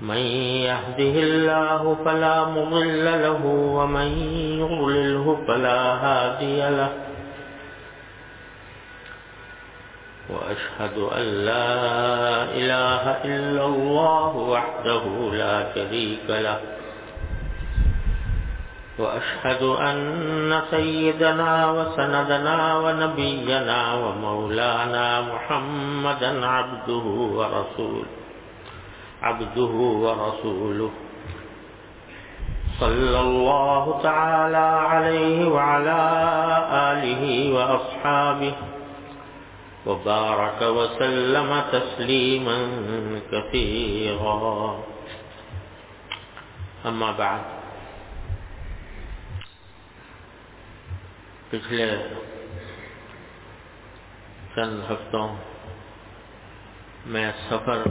من يهده الله فلا مضل له ومن يضلله فلا هادي له. وأشهد أن لا إله إلا الله وحده لا شريك له. وأشهد أن سيدنا وسندنا ونبينا ومولانا محمدا عبده ورسوله. عبده ورسوله. صلى الله تعالى عليه وعلى آله وأصحابه وبارك وسلم تسليما كثيرا. أما بعد پچھلے چند ہفتوں میں سفر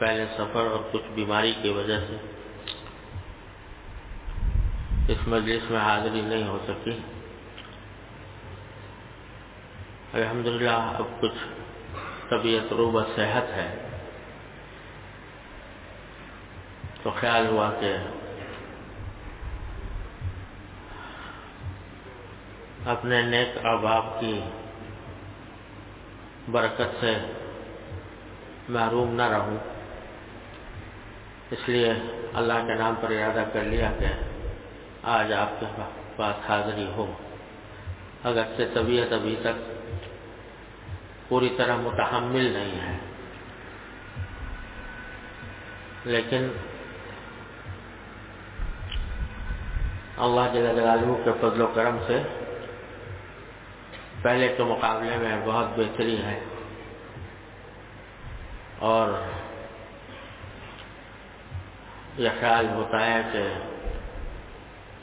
پہلے سفر اور کچھ بیماری کی وجہ سے اس مجلس میں حاضری نہیں ہو سکی۔ الحمدللہ، اب کچھ طبیعت روب صحت ہے۔ تو خیال ہوا کہ اپنے نیک احباب کی برکت سے محروم نہ رہوں۔ اس لیے اللہ کے نام پر ارادہ کر لیا کہ آج آپ کے پاس حاضری ہو اگر سے طبیعت ابھی تک پوری طرح متحمل نہیں ہے، لیکن اللہ جلالہ کے فضل و کرم سے پہلے کے مقابلے میں بہت بہتری ہے اور یہ خیال ہوتا ہے کہ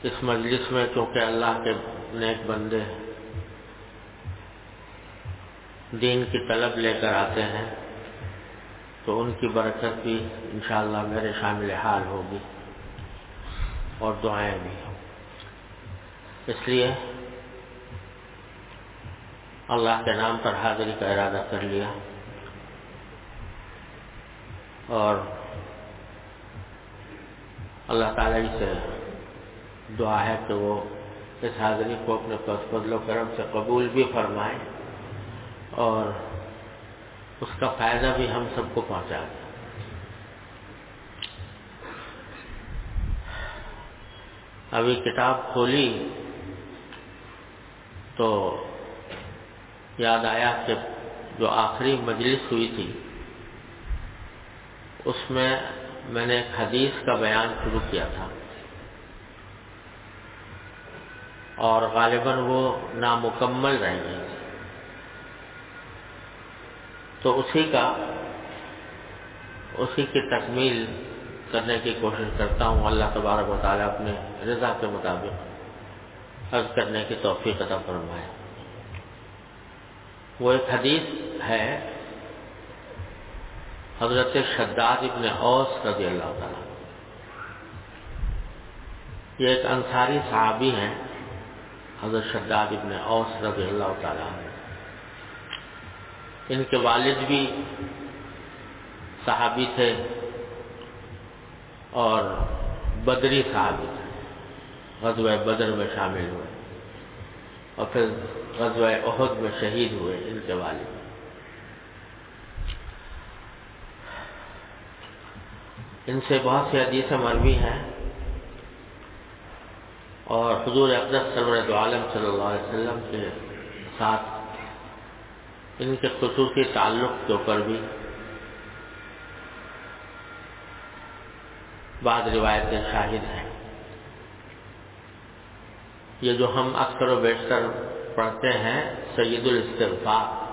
اس مجلس میں چونکہ اللہ کے نیک بندے دین کی طلب لے کر آتے ہیں، تو ان کی برکت بھی انشاءاللہ میرے شامل حال ہوگی اور دعائیں بھی۔ اس لیے اللہ کے نام پر حاضری کا ارادہ کر لیا اور اللہ تعالی سے دعا ہے کہ وہ اس حاضری کو اپنے فضل و کرم سے قبول بھی فرمائے اور اس کا فائدہ بھی ہم سب کو پہنچا دیں ابھی کتاب کھولی تو یاد آیا کہ جو آخری مجلس ہوئی تھی، اس میں میں نے ایک حدیث کا بیان شروع کیا تھا۔ اور غالباً وہ نامکمل رہ گئی تو اسی کا، اسی کی تکمیل کرنے کی کوشش کرتا ہوں۔ اللہ تبارک و تعالیٰ اپنے رضا کے مطابق عرض کرنے کی توفیق عطا فرمائے۔ وہ ایک حدیث ہے حضرت شداد ابن اوس رضی اللہ تعالیٰ یہ ایک انصاری صحابی ہیں، حضرت شداد ابن اوس رضی اللہ تعالیٰ ان کے والد بھی صحابی تھے اور بدری صحابی تھے۔ غزوہ بدر میں شامل ہوئے اور پھر غزوہ عہد میں شہید ہوئے ان کے والد۔ ان سے بہت سی حدیثیں مروی ہیں۔ اور حضور اقدس سرورت عالم صلی اللہ علیہ وسلم کے ساتھ ان کے خصوصی تعلق کے اوپر بھی بعض روایتیں شاہد ہیں۔ یہ جو ہم اکثر و بیشتر پڑھتے ہیں سید الاستغفار۔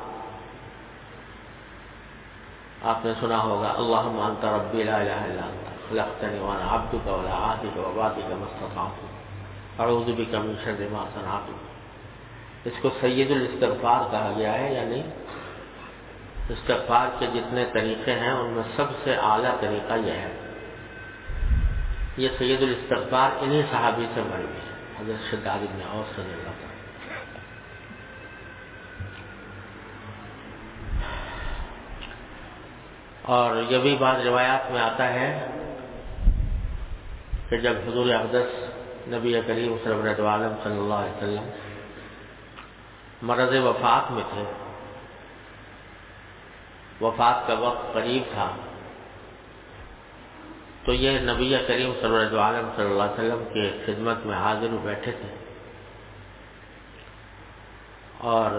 آپ نے سنا ہوگا اللہ مانتا ربی لا الہ الا انت، خلقتنی وانا عبدک ولا عادک وبادک مستطاعت اعوذ بک من شر ما صنعت. اس کو سید الاستغفار کہا گیا ہے یعنی استغفار کے جتنے طریقے ہیں، ان میں سب سے اعلیٰ طریقہ یہ ہے۔ یہ سید الاستغفار انہی صحابی سے مری ہے، حضرت شداد ابن اوس صلی اللہ تعالیٰ اور یہ بھی بات روایات میں آتا ہے کہ جب حضور اقدس نبی کریم سربرت عالم صلی اللہ علیہ وسلم مرض وفات میں تھے، وفات کا وقت قریب تھا، تو یہ نبی کریم سرورت عالم صلی اللہ علیہ وسلم کے خدمت میں حاضر بیٹھے تھے۔ اور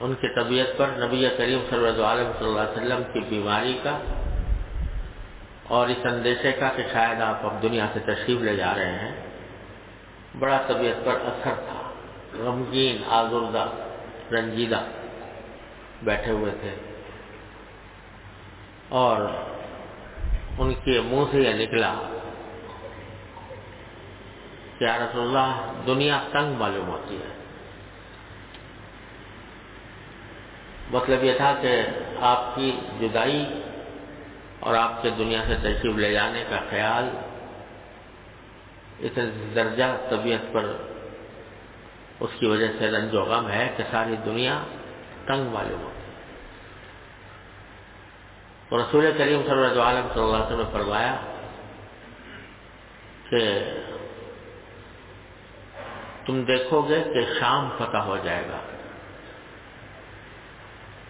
ان کی طبیعت پر نبی کریم عالم صلی اللہ علیہ وسلم کی بیماری کا اور اس اندیشے کا کہ شاید آپ اب دنیا سے تشریف لے جا رہے ہیں۔ بڑا طبیعت پر اثر تھا۔ غمگین، آزردہ، رنجیدہ بیٹھے ہوئے تھے۔ اور ان کے منہ سے یہ نکلا کہ رسول اللہ، دنیا تنگ معلوم ہوتی ہے۔ مطلب یہ تھا کہ آپ کی جدائی اور آپ کے دنیا سے تشریف لے جانے کا خیال، اس درجہ طبیعت پر اس کی وجہ سے رنج و غم ہے کہ ساری دنیا تنگ معلوم ہوتی۔ تو رسول کریم صلی اللہ علیہ وسلم نے فرمایا کہ تم دیکھو گے کہ شام فتح ہو جائے گا۔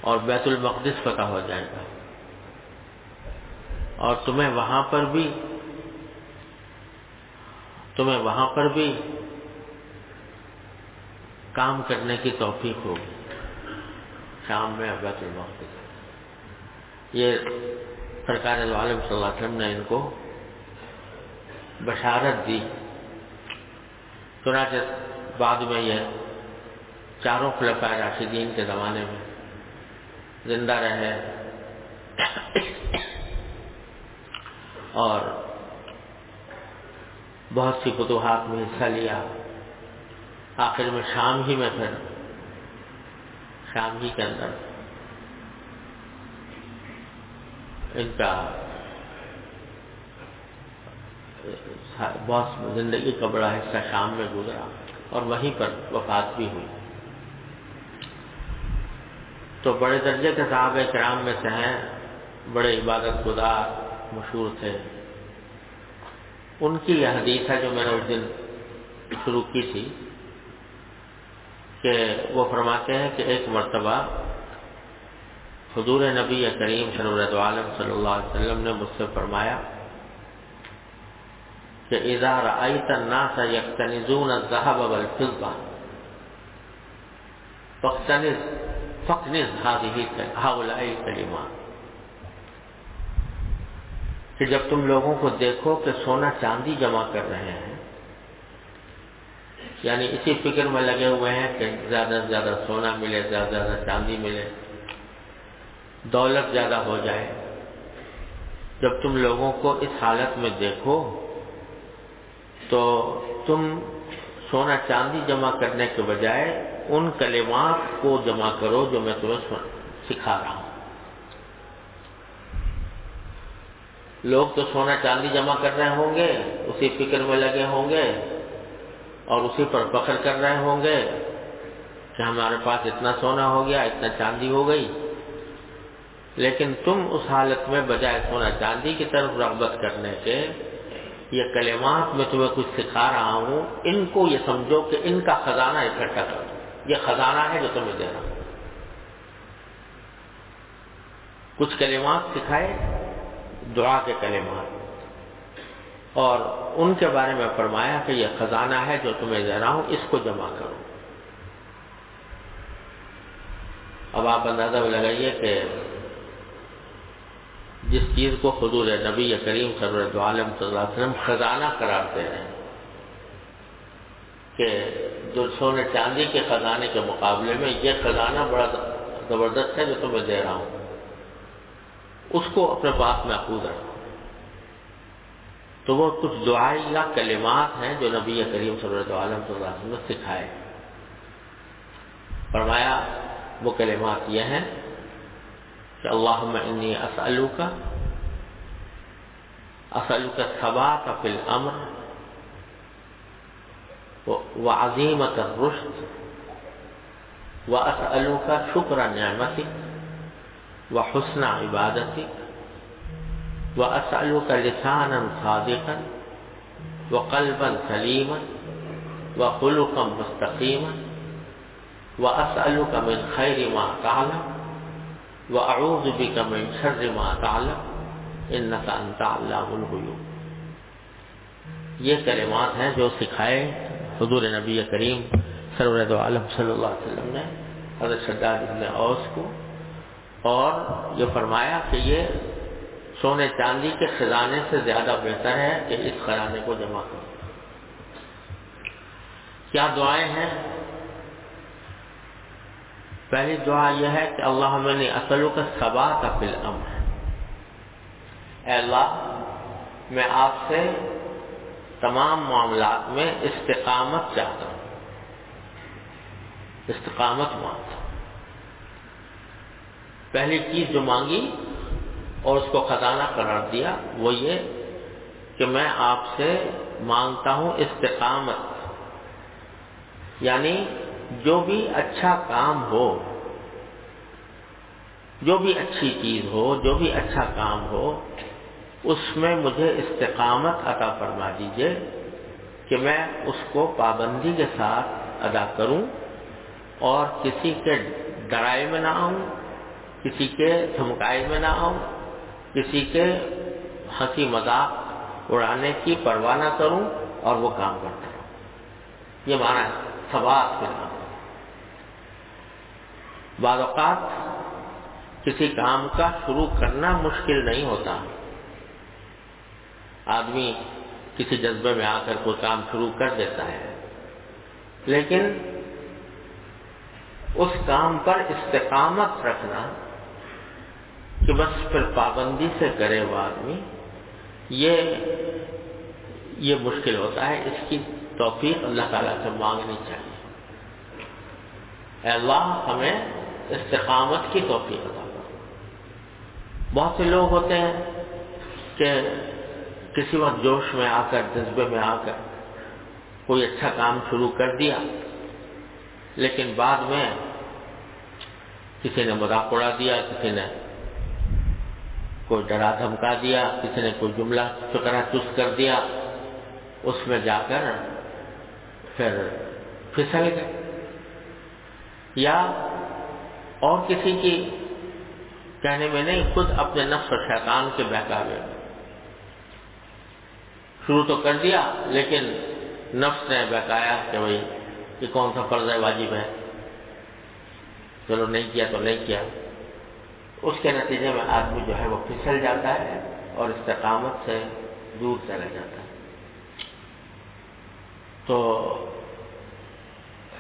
اور بیت المقدس فتح ہو جائے گا۔ اور تمہیں وہاں پر بھی، تمہیں وہاں پر بھی کام کرنے کی توفیق ہوگی۔ شام میں بیت المقدس۔ یہ سرکار عالم صلی اللہ علیہ وسلم نے ان کو بشارت دی۔ چنانچہ بعد میں یہ چاروں خلفۂ راشدین کے زمانے میں زندہ رہے۔ اور بہت سی فتوحات میں حصہ لیا۔ آخر میں شام ہی میں پھر شام ہی کے اندر ان کا بہت زندگی کا بڑا حصہ شام میں گزرا اور وہیں پر وفات بھی ہوئی۔ تو بڑے درجے کے صاحب کرام میں سے ہیں، بڑے عبادت گزار، مشہور تھے۔ ان کی یہ حدیث ہے جو میں نے اس دن شروع کی تھی کہ وہ فرماتے ہیں کہ ایک مرتبہ حضور نبی کریم سرورت عالم صلی اللہ علیہ وسلم نے مجھ سے فرمایا کہ ادار آئی الناس یکتنزون الذهب والفضة، فاقتنز۔ فاقتنز هذه هؤلاء الكلمات کہ جب تم لوگوں کو دیکھو کہ سونا چاندی جمع کر رہے ہیں یعنی اسی فکر میں لگے ہوئے ہیں کہ زیادہ سے زیادہ سونا ملے، زیادہ سے زیادہ چاندی ملے، دولت زیادہ ہو جائے۔ جب تم لوگوں کو اس حالت میں دیکھو تو تم سونا چاندی جمع کرنے کے بجائے ان کلمات کو جمع کرو جو میں تمہیں سکھا رہا ہوں۔ لوگ تو سونا چاندی جمع کر رہے ہوں گے، اسی فکر میں لگے ہوں گے اور اسی پر فخر کر رہے ہوں گے کہ ہمارے پاس اتنا سونا ہو گیا، اتنا چاندی ہو گئی۔ لیکن تم اس حالت میں بجائے سونا چاندی کی طرف رغبت کرنے کے یہ کلمات میں تمہیں کچھ سکھا رہا ہوں، ان کو یہ سمجھو کہ ان کا خزانہ اکٹھا کرو۔ یہ خزانہ ہے جو تمہیں دے رہا ہوں۔ کچھ کلمات سکھائے، دعا کے کلمات۔ اور ان کے بارے میں فرمایا کہ یہ خزانہ ہے جو تمہیں دے رہا ہوں، اس کو جمع کرو۔ اب آپ اندازہ لگائیے کہ جس چیز کو حضور نبی کریم صلی اللہ علیہ وسلم خزانہ کراتے ہیں کہ جو سونے چاندی کے خزانے کے مقابلے میں یہ خزانہ بڑا زبردست ہے جو تمہیں دے رہا ہوں۔ اس کو اپنے پاس محفوظ رکھو۔ تو وہ کچھ دعائی یا کلمات ہیں جو نبی کریم صلی اللہ علیہ وسلم نے سکھائے۔ فرمایا، وہ کلمات یہ ہیں کہ اللہ انی اسلو کا اسلو کا ثبات فی الامر و الرشد. و اسلو کا شکر نعمتی و حسن عبادتی و اسلو کا لسانا صادقا و قلبا سلیما و خلقا مستقیما و اسلو کا من خیر ما تعلم وأعوذ بك من شر ما تعلم. إنك أنت علام الغيوب. یہ کلمات ہیں جو سکھائے حضور نبی کریم سرورت عالم صلی اللہ علیہ وسلم نے حضرت شداد ابن اوس کو اور یہ فرمایا کہ یہ سونے چاندی کے خزانے سے زیادہ بہتر ہے کہ اس خزانے کو جمع کرو۔ کیا دعائیں ہیں؟ پہلی دعا یہ ہے کہ اللہ نے اصلوں کا سبا کا فل اے اللہ، میں آپ سے تمام معاملات میں استقامت چاہتا ہوں۔ استقامت مانگتا ہوں۔ پہلی چیز جو مانگی اور اس کو خزانہ قرار دیا وہ یہ کہ میں آپ سے مانگتا ہوں استقامت۔ یعنی جو بھی اچھا کام ہو، جو بھی اچھی چیز ہو، جو بھی اچھا کام ہو اس میں مجھے استقامت عطا فرما دیجیے کہ میں اس کو پابندی کے ساتھ ادا کروں اور کسی کے ڈرائے میں نہ آؤں، کسی کے دھمکائے میں نہ آؤں، کسی کے ہنسی مذاق اڑانے کی پرواہ نہ کروں اور وہ کام کرتا رہوں۔ یہ مانا سوال کے نام بعض اوقات کسی کام کا شروع کرنا مشکل نہیں ہوتا۔ آدمی کسی جذبے میں آ کر کوئی کام شروع کر دیتا ہے۔ لیکن اس کام پر استقامت رکھنا کہ بس پھر پابندی سے کرے وہ آدمی، یہ یہ مشکل ہوتا ہے۔ اس کی توفیق اللہ تعالیٰ سے مانگنی چاہیے۔ اے اللہ، ہمیں استقامت کی توفیق عطا بہت سے لوگ ہوتے ہیں کہ کسی وقت جوش میں آ کر، جذبے میں آ کر کوئی اچھا کام شروع کر دیا، لیکن بعد میں کسی نے مذاق اڑا دیا، کسی نے کوئی ڈرا دھمکا دیا، کسی نے کوئی جملہ فکرا چست کر دیا، اس میں جا کر پھر پھسل گئے۔ یا اور کسی کی کہنے میں نہیں، خود اپنے نفس و شیطان کے بہکاوے شروع تو کر دیا، لیکن نفس نے بہکایا کہ بھائی یہ کون سا فرض ہے، واجب ہے؟ چلو نہیں کیا تو نہیں کیا۔ اس کے نتیجے میں آدمی جو ہے وہ پھسل جاتا ہے اور استقامت سے دور چلا جاتا ہے۔ تو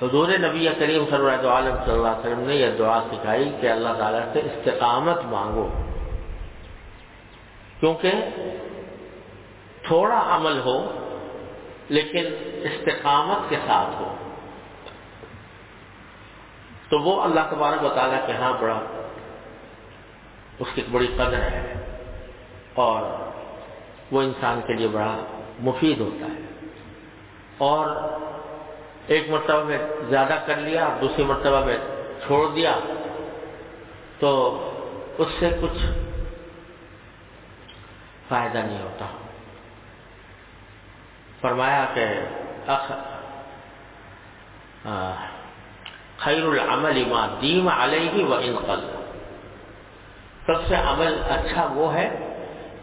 حضور نبی کریم صلی اللہ علیہ صلی اللہ علیہ وسلم نے یہ دعا سکھائی کہ اللہ تعالیٰ سے استقامت مانگو، کیونکہ تھوڑا عمل ہو لیکن استقامت کے ساتھ ہو۔ تو وہ اللہ تبارک و تعالیٰ کے ہاں بڑا، اس کی بڑی قدر ہے اور وہ انسان کے لیے بڑا مفید ہوتا ہے۔ اور ایک مرتبہ میں زیادہ کر لیا، دوسری مرتبہ میں چھوڑ دیا، تو اس سے کچھ فائدہ نہیں ہوتا۔ فرمایا کہ خیر العمل ما دیم علیہ و انقل سب سے عمل اچھا وہ ہے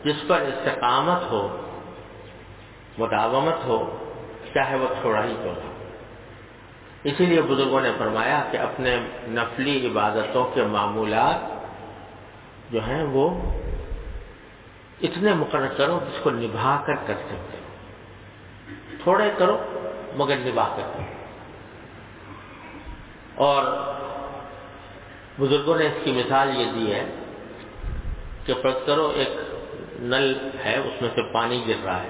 جس پر استقامت ہو، مداومت ہو، چاہے وہ تھوڑا ہی تو اسی لیے بزرگوں نے فرمایا کہ اپنے نفلی عبادتوں کے معمولات جو ہیں وہ اتنے مقرر کرو جس کو نبھا کر کر سکتے تھوڑے کرو مگر نبھا کر کرو۔ اور بزرگوں نے اس کی مثال یہ دی ہے کہ فرض کرو ایک نل ہے، اس میں سے پانی گر رہا ہے۔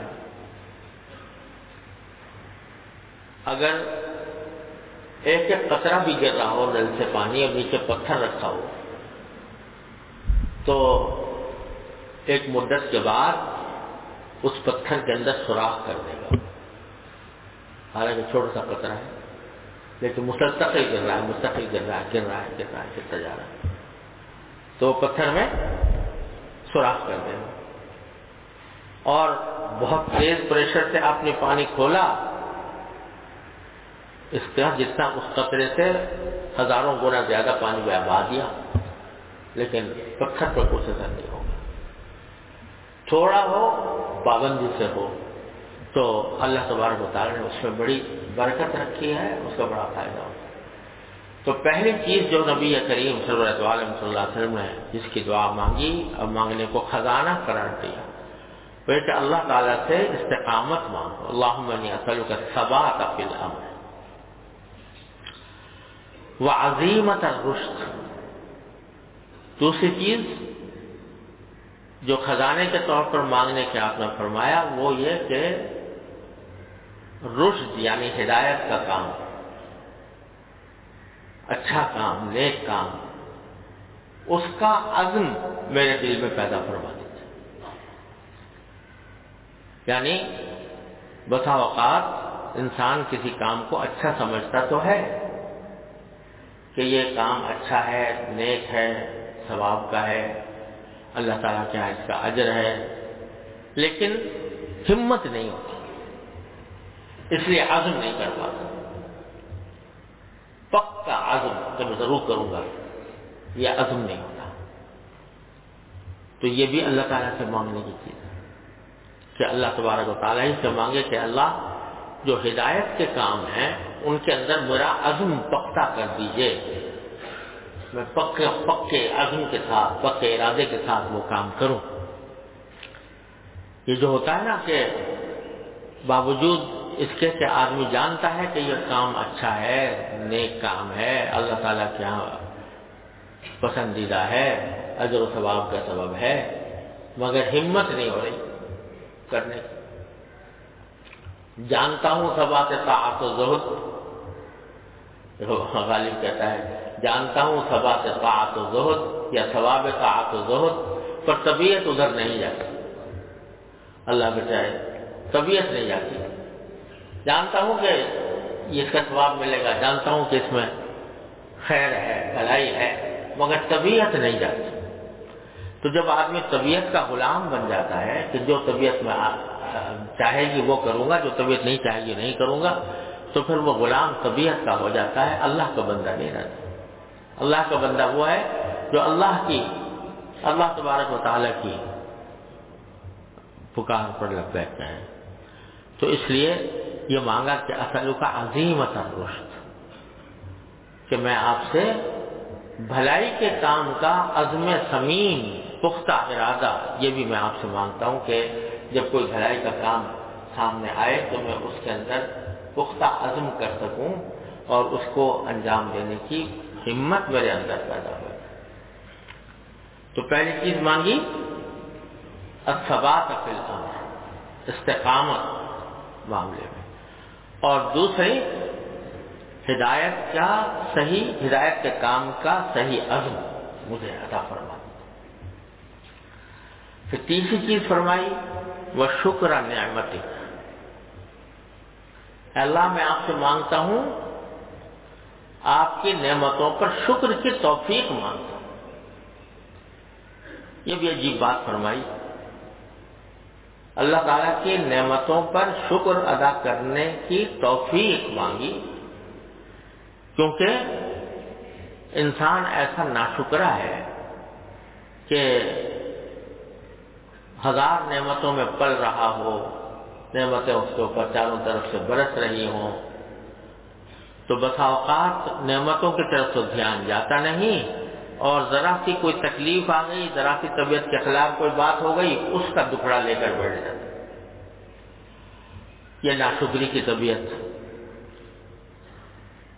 اگر ایک ایک قطرہ بھی گر رہا ہو نل سے پانی اور نیچے پتھر رکھا ہو، تو ایک مدت کے بعد اس پتھر کے اندر سوراخ کر دے گا۔ حالانکہ چھوٹا سا قطرہ ہے۔ لیکن مسلسل گر رہا ہے، مستقل گر رہا ہے، گر رہا ہے، گر رہا ہے گرتا جا رہا ہے۔ تو پتھر میں سوراخ کر دیں۔ اور بہت تیز پریشر سے آپ نے پانی کھولا۔ اس کا جتنا اس قطرے سے ہزاروں گنا زیادہ پانی بہا دیا۔ لیکن پتھر پر کچھ اثر نہیں ہوگا تھوڑا ہو، پابندی سے ہو۔ تو اللہ تبارک تعالیٰ نے اس میں بڑی برکت رکھی ہے، اس کا بڑا فائدہ ہوتا تو پہلی چیز جو نبی کریم صلی اللہ علیہ وسلم نے جس کی دعا مانگی اور مانگنے کو خزانہ قرار دیا۔ وہ کہ اللہ تعالیٰ سے استقامت مانگو۔ اللہ اصل کا سبا کا فل وہ عظیمت رشت دوسری چیز جو خزانے کے طور پر مانگنے کے آپ نے فرمایا، وہ یہ کہ رشد یعنی ہدایت کا کام۔ اچھا کام، نیک کام۔ اس کا عزم میرے دل میں پیدا فرما دیتے یعنی بسا اوقات انسان کسی کام کو اچھا سمجھتا تو ہے کہ یہ کام اچھا ہے، نیک ہے، ثواب کا ہے، اللہ تعالیٰ کیا اس کا اجر ہے، لیکن ہمت نہیں ہوتی۔ اس لیے عزم نہیں کر پاتا۔ پکا عزم کہ میں ضرور کروں گا۔ یہ عزم نہیں ہوتا۔ تو یہ بھی اللہ تعالیٰ سے مانگنے کی چیز ہے۔ کہ اللہ تبارک و تعالیٰ ہی سے مانگے کہ اللہ جو ہدایت کے کام ہیں، ان کے اندر میرا عزم پختہ کر دیجیے۔ میں پکے پکے عزم کے ساتھ، پکے ارادے کے ساتھ وہ کام کروں۔ یہ جو ہوتا ہے نا کہ باوجود اس کے کہ آدمی جانتا ہے کہ یہ کام اچھا ہے، نیک کام ہے، اللہ تعالیٰ کے یہاں پسندیدہ ہے، اجر و ثواب کا سبب ہے، مگر ہمت نہیں ہو رہی کرنے کی۔ جانتا ہوں سبا سے طاعت و زہد۔ غالب کہتا ہے، جانتا ہوں سبا سے طاعت و زہد یا ثواب طاعت و زہد، پر طبیعت ادھر نہیں جاتی۔ اللہ بچائے طبیعت نہیں جاتی۔ جانتا ہوں کہ اس کا ثواب ملے گا، جانتا ہوں کہ اس میں خیر ہے، بھلائی ہے، مگر طبیعت نہیں جاتی تو جب آدمی طبیعت کا غلام بن جاتا ہے کہ جو طبیعت میں چاہے گی وہ کروں گا، جو طبیعت نہیں چاہے گی نہیں کروں گا، تو پھر وہ غلام طبیعت کا ہو جاتا ہے، اللہ کا بندہ نہیں رہتا۔ اللہ کا بندہ وہ ہے جو اللہ کی، اللہ تبارک و تعالیٰ کی پکار پر لگ بیٹھتے ہیں تو اس لیے یہ مانگا کہ اصل کا عظیم رشت کہ میں آپ سے بھلائی کے کام کا عزم سمیم پختہ ارادہ، یہ بھی میں آپ سے مانگتا ہوں کہ جب کوئی بھلائی کا کام سامنے آئے تو میں اس کے اندر پختہ عزم کر سکوں اور اس کو انجام دینے کی ہمت میرے اندر پیدا ہو تو پہلی چیز مانگی اصبات الامر، استقامت معاملے میں۔ اور دوسری، ہدایت کا صحیح، ہدایت کے کام کا صحیح عزم مجھے عطا فرما پھر تیسری چیز فرمائی وہ شکر نعمت اللہ، میں آپ سے مانگتا ہوں، آپ کی نعمتوں پر شکر کی توفیق مانگتا ہوں۔ یہ بھی عجیب بات فرمائی۔ اللہ تعالیٰ کی نعمتوں پر شکر ادا کرنے کی توفیق مانگی۔ کیونکہ انسان ایسا ناشکرا ہے کہ ہزار نعمتوں میں پل رہا ہو، نعمتیں اس کے اوپر چاروں طرف سے برس رہی ہوں، تو بسا اوقات نعمتوں کی طرف تو دھیان جاتا نہیں۔ اور ذرا سی کوئی تکلیف آ گئی، ذرا سی طبیعت کے خلاف کوئی بات ہو گئی، اس کا دکڑا لے کر بیٹھ جاتا۔ یہ ناشکری کی طبیعت۔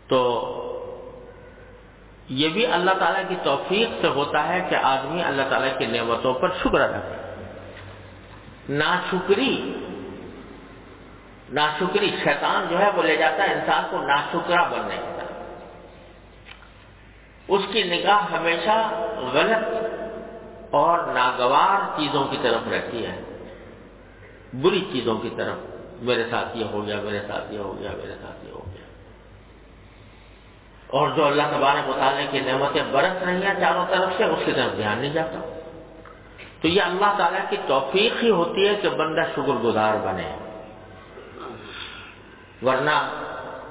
تو یہ بھی اللہ تعالیٰ کی توفیق سے ہوتا ہے کہ آدمی اللہ تعالیٰ کی نعمتوں پر شکر ادا کرے۔ ناشکری ناشکری، شیطان جو ہے وہ لے جاتا ہے انسان کو ناشکرا بننے۔ اس کی نگاہ ہمیشہ غلط اور ناگوار چیزوں کی طرف رہتی ہے۔ بری چیزوں کی طرف۔ میرے ساتھ یہ ہو گیا، میرے ساتھ یہ ہو گیا، میرے ساتھ یہ ہو گیا۔ اور جو اللہ تبارک مطالعے کی نعمتیں برس رہی ہیں چاروں طرف سے، اس کی طرف دھیان نہیں جاتا۔ تو یہ اللہ تعالیٰ کی توفیق ہی ہوتی ہے کہ بندہ شکر گزار بنے۔ ورنہ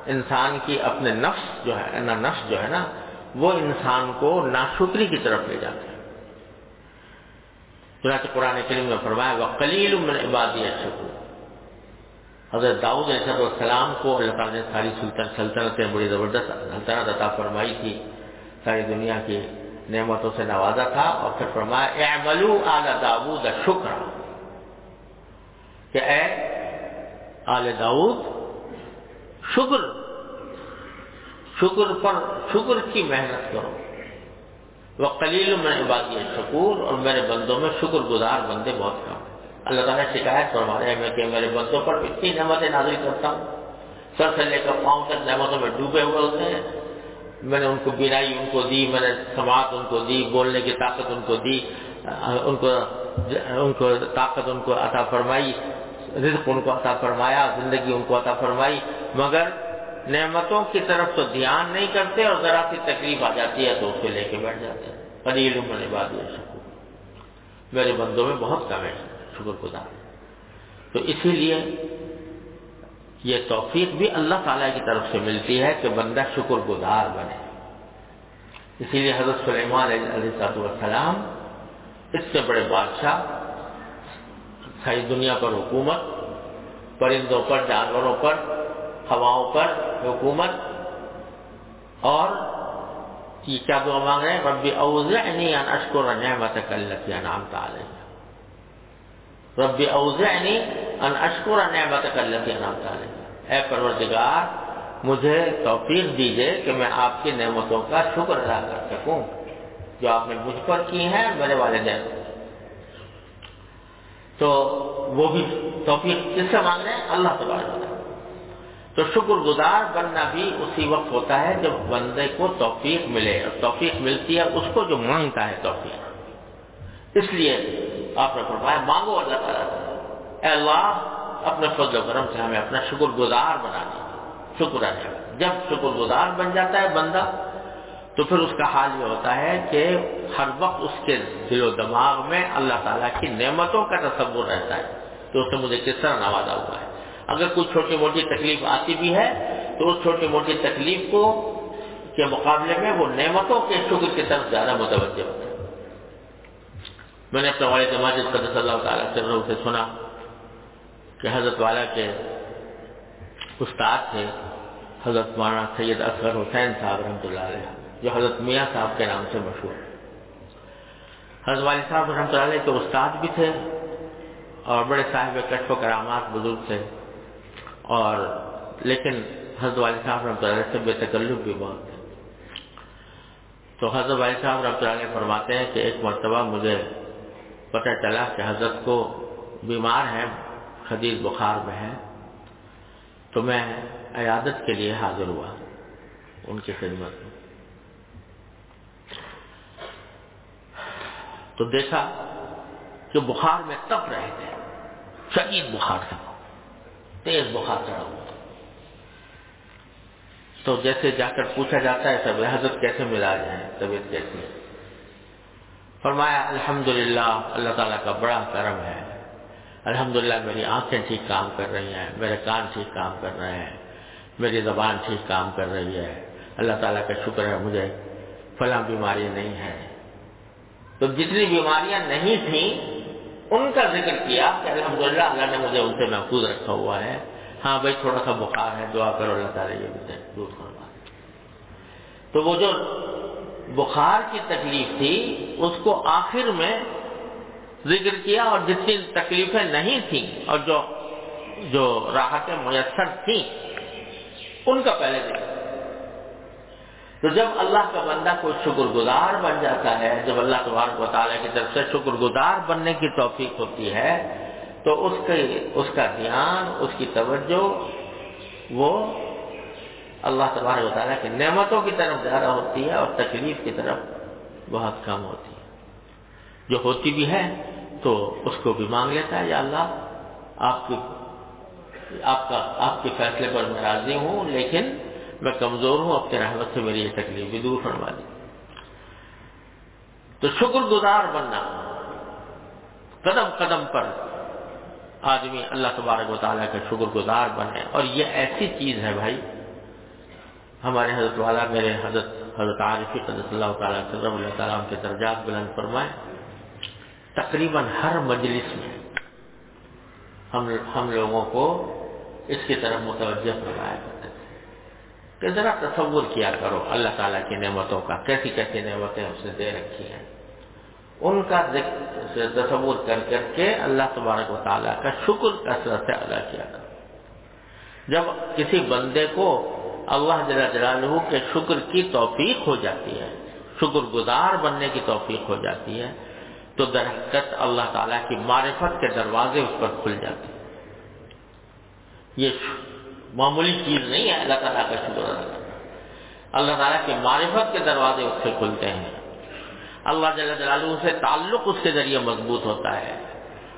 انسان کی اپنے نفس جو ہے نا نفس جو ہے نا وہ انسان کو ناشکری کی طرف لے جاتے ہیں چنانچہ قرآن کریم میں فرمایا وہ کلیل عبادی شکر حضرت داؤد علیہ السلام کو اللہ تعالیٰ نے ساری سلطنت سلطنتیں بڑی زبردست سلطنت عطا فرمائی تھی۔ ساری دنیا کی نعمتوں سے نوازا تھا اور پھر فرمایا اعملو آل داود شکر کہ اے آل داود شکر شکر پر شکر کی محنت کرو۔ وہ کلیل میں عبادی شکور، اور میرے بندوں میں شکر گزار بندے بہت کم اللہ تعالیٰ نے شکایت فرما رہے ہیں کہ میرے بندوں پر اتنی نعمتیں نازل کرتا ہوں۔ سر سے لے کر پاؤں تک نعمتوں میں ڈوبے ہوئے ہوتے ہیں۔ میں نے ان کو بینائی ان کو دی، میں نے سماعت ان کو دی، بولنے کی طاقت ان کو دی، ان کو ان کو طاقت ان کو عطا فرمائی، رزق ان کو عطا فرمایا، زندگی ان کو عطا فرمائی۔ مگر نعمتوں کی طرف تو دھیان نہیں کرتے اور ذرا سی تکلیف آ جاتی ہے تو اس کو لے کے بیٹھ جاتے ہیں۔ قلیل عمر بات شکر میرے بندوں میں بہت کم ہے۔ شکر گزار تو اسی لیے یہ توفیق بھی اللہ تعالیٰ کی طرف سے ملتی ہے کہ بندہ شکر گزار بنے۔ اسی لیے حضرت سلیمان علیہ السلام اس سے بڑے بادشاہ، ساری دنیا پر حکومت، پرندوں پر، جانوروں پر ہواؤں پر حکومت اور یہ کیا دعا مانگ رہے ہیں ربی اوزعنی ان اشکر نعمتک التي انعمت علی ربی اوزعنی ان اشکر نعمتک التي انعمت علی اے پروردگار، مجھے توفیق دیجیے کہ میں آپ کی نعمتوں کا شکر ادا کر سکوں۔ جو آپ نے مجھ پر کی ہیں، میرے والدین۔ تو وہ بھی توفیق کس سے مانگ رہے ہیں اللہ تبارک تو شکر گزار بننا بھی اسی وقت ہوتا ہے جب بندے کو توفیق ملے اور توفیق ملتی ہے اس کو جو مانگتا ہے توفیق۔ اس لیے آپ نے فرمایا، مانگو اللہ تعالیٰ اے اللہ، اپنے فضل و کرم سے ہمیں اپنا شکر گزار بنا دیجیے شکر ادا جب شکر گزار بن جاتا ہے بندہ، تو پھر اس کا حال یہ ہوتا ہے کہ ہر وقت اس کے دل و دماغ میں اللہ تعالیٰ کی نعمتوں کا تصور رہتا ہے تو اس نے مجھے کس طرح نوازا ہوا ہے۔ اگر کوئی چھوٹی موٹی تکلیف آتی بھی ہے، تو اس چھوٹی موٹی تکلیف کو کے مقابلے میں وہ نعمتوں کے شکر کی طرف زیادہ متوجہ ہوتا ہے۔ میں نے اپنے والد ماجد قدر صلی اللہ تعالیٰ سے سے سنا کہ حضرت والا کے استاد تھے، حضرت مولانا سید اصغر حسین صاحب رحمۃ اللہ علیہ، جو حضرت میاں صاحب کے نام سے مشہور حضرت والد صاحب رحمۃ اللہ علیہ کے استاد بھی تھے اور بڑے صاحب کشف و کرامات بزرگ تھے۔ اور لیکن حضرت والد صاحب رحمۃ اللہ سے بے تکلف بھی بہت ہے۔ تو حضرت والد صاحب رحمۃ اللہ فرماتے ہیں کہ ایک مرتبہ مجھے پتہ چلا کہ حضرت کو بیمار ہے شدید بخار میں ہے تو میں عیادت کے لیے حاضر ہوا ان کی خدمت میں۔ تو دیکھا کہ بخار میں تپ رہے تھے، شدید بخار تھا۔ تیز بخار چڑھا ہوا۔ تو جیسے جا کر پوچھا جاتا ہے سب حضرت کیسے ملا جائیں طبیعت کیسی ہے؟ فرمایا الحمد للہ اللہ تعالیٰ کا بڑا کرم ہے۔ الحمد للہ میری آنکھیں ٹھیک کام کر رہی ہیں، میرے کان ٹھیک کام کر رہے ہیں، میری زبان ٹھیک کام کر رہی ہے۔ اللہ تعالیٰ کا شکر ہے، مجھے فلاں بیماری نہیں ہے تو جتنی بیماریاں نہیں تھیں ان کا ذکر کیا کہ الحمدللہ اللہ نے مجھے ان سے محفوظ رکھا ہوا ہے۔ ہاں بھائی، تھوڑا سا بخار ہے، دعا کرو، اللہ تعالیٰ یہ بھی دور کروا تو وہ جو بخار کی تکلیف تھی، اس کو آخر میں ذکر کیا اور جتنی تکلیفیں نہیں تھیں اور جو جو راحتیں میسر تھیں، ان کا پہلے ذکر۔ تو جب اللہ کا بندہ کوئی شکر گزار بن جاتا ہے، جب اللہ تبارک و تعالیٰ کی طرف سے شکر گزار بننے کی توفیق ہوتی ہے، تو اس کے، اس کا دھیان، اس کی توجہ، وہ اللہ تبارک و تعالیٰ کی نعمتوں کی طرف زیادہ ہوتی ہے اور تکلیف کی طرف بہت کم ہوتی ہے۔ جو ہوتی بھی ہے، تو اس کو بھی مانگ لیتا ہے، یا اللہ، آپ کی، آپ کا، آپ کے فیصلے پر میں راضی ہوں، لیکن میں کمزور ہوں اپنے رحمت سے میری یہ تکلیف بھی دور فرما دی۔ تو شکر گزار بننا، قدم قدم پر آدمی اللہ تبارک و تعالیٰ کا شکر گزار بنے اور یہ ایسی چیز ہے بھائی، ہمارے حضرت والا میرے حضرت حضرت عارفی قدر اللہ تعالیٰ صدر اللہ تعالیٰ کے درجات بلند فرمائے۔ تقریباً ہر مجلس میں ہم ہم لوگوں کو اس کی طرف متوجہ فرمایا۔ کرتے کہ ذرا تصور کیا کرو، اللہ تعالیٰ کی نعمتوں کا، کیسی کیسی نعمتیں اس نے دے رکھی ہیں۔ ان کا تصور کر کر کے اللہ تبارک و تعالیٰ کا شکر کثرت سے ادا کیا کرو جب کسی بندے کو اللہ جل جلالہ کے شکر کی توفیق ہو جاتی ہے، شکر گزار بننے کی توفیق ہو جاتی ہے، تو درخت اللہ تعالیٰ کی معرفت کے دروازے اس پر کھل جاتے ہیں۔ یہ معمولی چیز نہیں ہے، اللہ تعالیٰ کا شکر ادا کرنا اللہ تعالیٰ کی معرفت کے دروازے اس سے کھلتے ہیں۔ اللہ جل جلالہ سے تعلق اس کے ذریعے مضبوط ہوتا ہے۔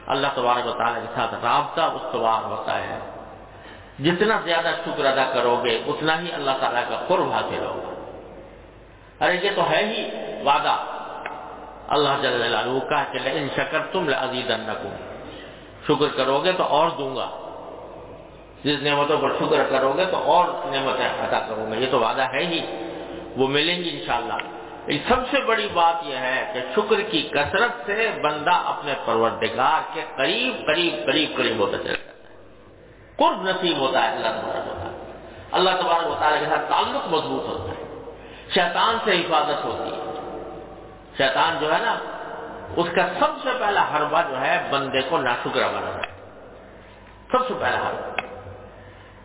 اللہ تبارک و تعالیٰ کے ساتھ رابطہ استوار ہوتا ہے۔ جتنا زیادہ شکر ادا کرو گے اتنا ہی اللہ تعالیٰ کا قرب حاصل ہوگا۔ ارے، یہ تو ہے ہی وعدہ۔ اللہ جل جلالہ کا کہ ان شکر تم عزیز شکر کرو گے تو اور دوں گا۔ جس نعمتوں پر شکر کرو گے تو اور نعمتیں ادا کروں گا یہ تو وعدہ ہے ہی۔ وہ ملیں گی انشاءاللہ۔ سب سے بڑی بات یہ ہے کہ شکر کی کثرت سے بندہ اپنے پروردگار کے قریب قریب قریب قریب ہوتا چلا جاتا ہے۔ قرب نصیب ہوتا ہے، اللہ تبارک ہوتا ہے اللہ تبارک ہوتا ہے کے ساتھ تعلق مضبوط ہوتا ہے۔ شیطان سے حفاظت ہوتی ہے۔ شیطان جو ہے نا، اس کا سب سے پہلا حربہ جو ہے بندے کو ناشکرا بنا ہے سب سے پہلا حربہ۔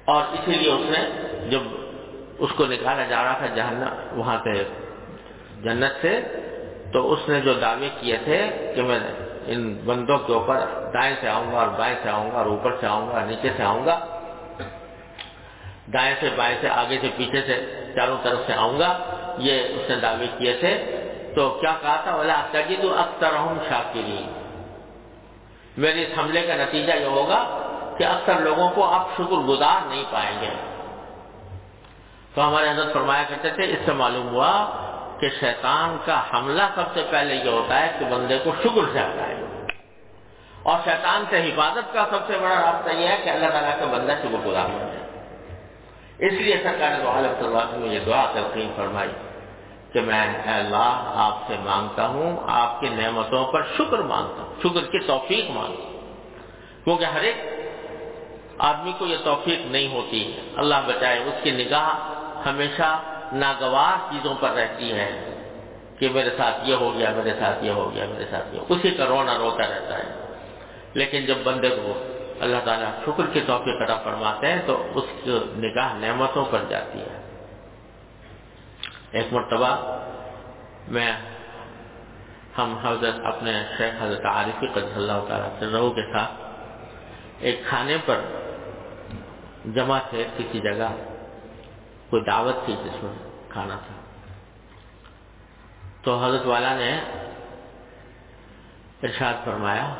اور اسی لیے اس نے جب اس کو نکالا جا رہا تھا جہنم، وہاں سے جنت سے، تو اس نے جو دعوے کیے تھے کہ میں ان بندوں کے اوپر دائیں سے آؤں گا اور بائیں سے آؤں گا اور اوپر سے آؤں گا نیچے سے آؤں گا، دائیں سے بائیں سے آگے سے پیچھے سے چاروں طرف سے آؤں گا، یہ اس نے دعوے کیے تھے۔ تو کیا کہا تھا؟ بولا تجید تو اکثر ہوں شاکرین میرے اس حملے کا نتیجہ یہ ہوگا کہ اکثر لوگوں کو آپ شکر گزار نہیں پائیں گے۔ تو ہمارے حضرت فرمایا کرتے تھے، اس سے معلوم ہوا کہ شیطان کا حملہ سب سے پہلے یہ ہوتا ہے کہ بندے کو شکر سے ہٹائے۔ اور شیطان سے حفاظت کا سب سے بڑا راستہ یہ ہے کہ اللہ تعالیٰ کا بندہ شکر گزار ہو جائے۔ اس لیے سرکار دو عالم صلی اللہ میں یہ دعا تلقین فرمائی کہ میں اللہ آپ سے مانگتا ہوں، آپ کی نعمتوں پر شکر مانگتا ہوں، شکر کی توفیق مانگتا ہوں۔ کیونکہ ہر ایک آدمی کو یہ توفیق نہیں ہوتی اللہ بچائے اس کی نگاہ ہمیشہ ناگوار چیزوں پر رہتی ہے کہ میرے ساتھ یہ ہو گیا، میرے ساتھ یہ ہو گیا، میرے ساتھ یہ اسی کا رونا روتا رہتا ہے۔ لیکن جب بندے کو اللہ تعالیٰ شکر کے توفیق ادا فرماتے ہیں تو اس کی نگاہ نعمتوں پر جاتی ہے۔ ایک مرتبہ میں ہم حضرت اپنے شیخ حضرت عارفی قدر اللہ تعالیٰ سے رہو کے ساتھ ایک کھانے پر جمع تھے کسی جگہ کوئی دعوت تھی جس میں کھانا تھا۔ تو حضرت والا نے ارشاد فرمایا،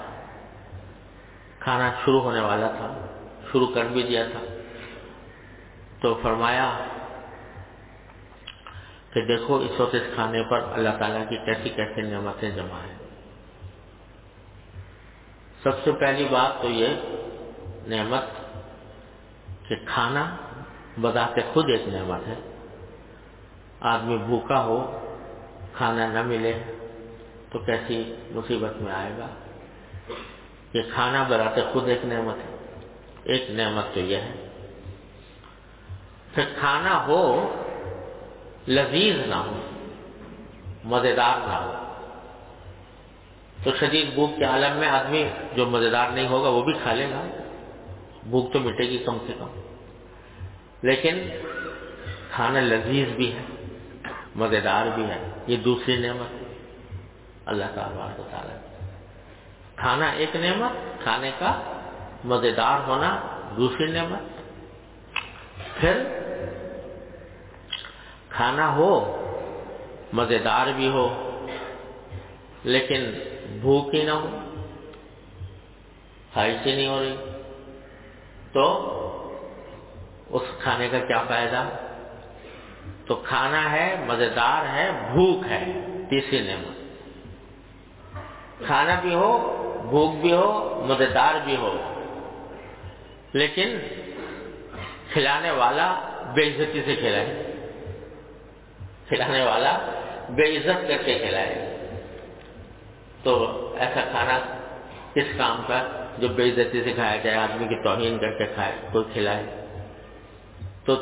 کھانا شروع ہونے والا تھا، شروع کر بھی دیا تھا۔ تو فرمایا کہ دیکھو، اس وقت اس کھانے پر اللہ تعالیٰ کی کیسی کیسی نعمتیں جمع ہیں۔ سب سے پہلی بات تو یہ، نعمت کہ کھانا بذات خود ایک نعمت ہے۔ آدمی بھوکا ہو، کھانا نہ ملے تو کیسی مصیبت میں آئے گا؟ یہ کھانا بذات خود ایک نعمت ہے۔ ایک نعمت تو یہ ہے پھر کھانا ہو، لذیذ نہ ہو، مزیدار نہ ہو۔ تو شدید بھوک کے عالم میں آدمی جو مزیدار نہیں ہوگا وہ بھی کھا لے گا۔ بھوک تو مٹے گی کم سے کم۔ لیکن کھانا لذیذ بھی ہے، مزیدار بھی ہے، یہ دوسری نعمت اللہ تعالیٰ تعالیٰ کھانا ایک نعمت، کھانے کا مزیدار ہونا دوسری نعمت۔ پھر کھانا ہو، مزیدار بھی ہو، لیکن بھوک ہی نہ ہو، خواہش ہی نہیں ہو رہی۔ تو اس کھانے کا کیا فائدہ؟ تو کھانا ہے، مزیدار ہے، بھوک ہے، تیسری نعمت۔ کھانا بھی ہو، بھوک بھی ہو، مزیدار بھی ہو۔ لیکن کھلانے والا بے عزتی سے کھلائے۔ کھلانے والا بے عزت کر کے کھلائے۔ تو ایسا کھانا کس کام کا جو بے عزتی سے کھایا جائے آدمی کی توہین کر کے کھائے کوئی کھلائے۔ تو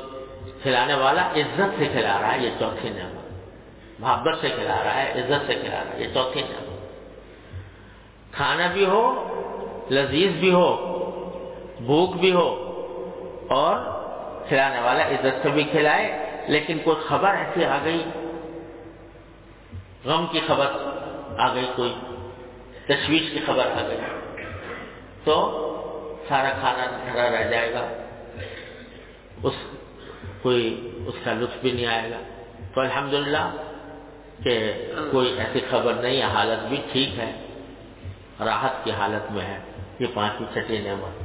کھلانے والا عزت سے کھلا رہا ہے، یہ چوتھی نعمت محبت سے کھلا رہا ہے، عزت سے کھلا رہا ہے، یہ چوتھی نعمت کھانا بھی ہو، لذیذ بھی ہو، بھوک بھی ہو، اور کھلانے والا عزت سے بھی کھلائے، لیکن کوئی خبر ایسی آ گئی، غم کی خبر آ گئی، کوئی تشویش کی خبر آ گئی۔ تو سارا کھانا بھرا رہ جائے گا۔ اس کوئی اس کا لطف بھی نہیں آئے گا۔ تو الحمدللہ کہ کوئی ایسی خبر نہیں ہے حالت بھی ٹھیک ہے، راحت کی حالت میں ہے۔ یہ پانچویں چھٹی نعمت۔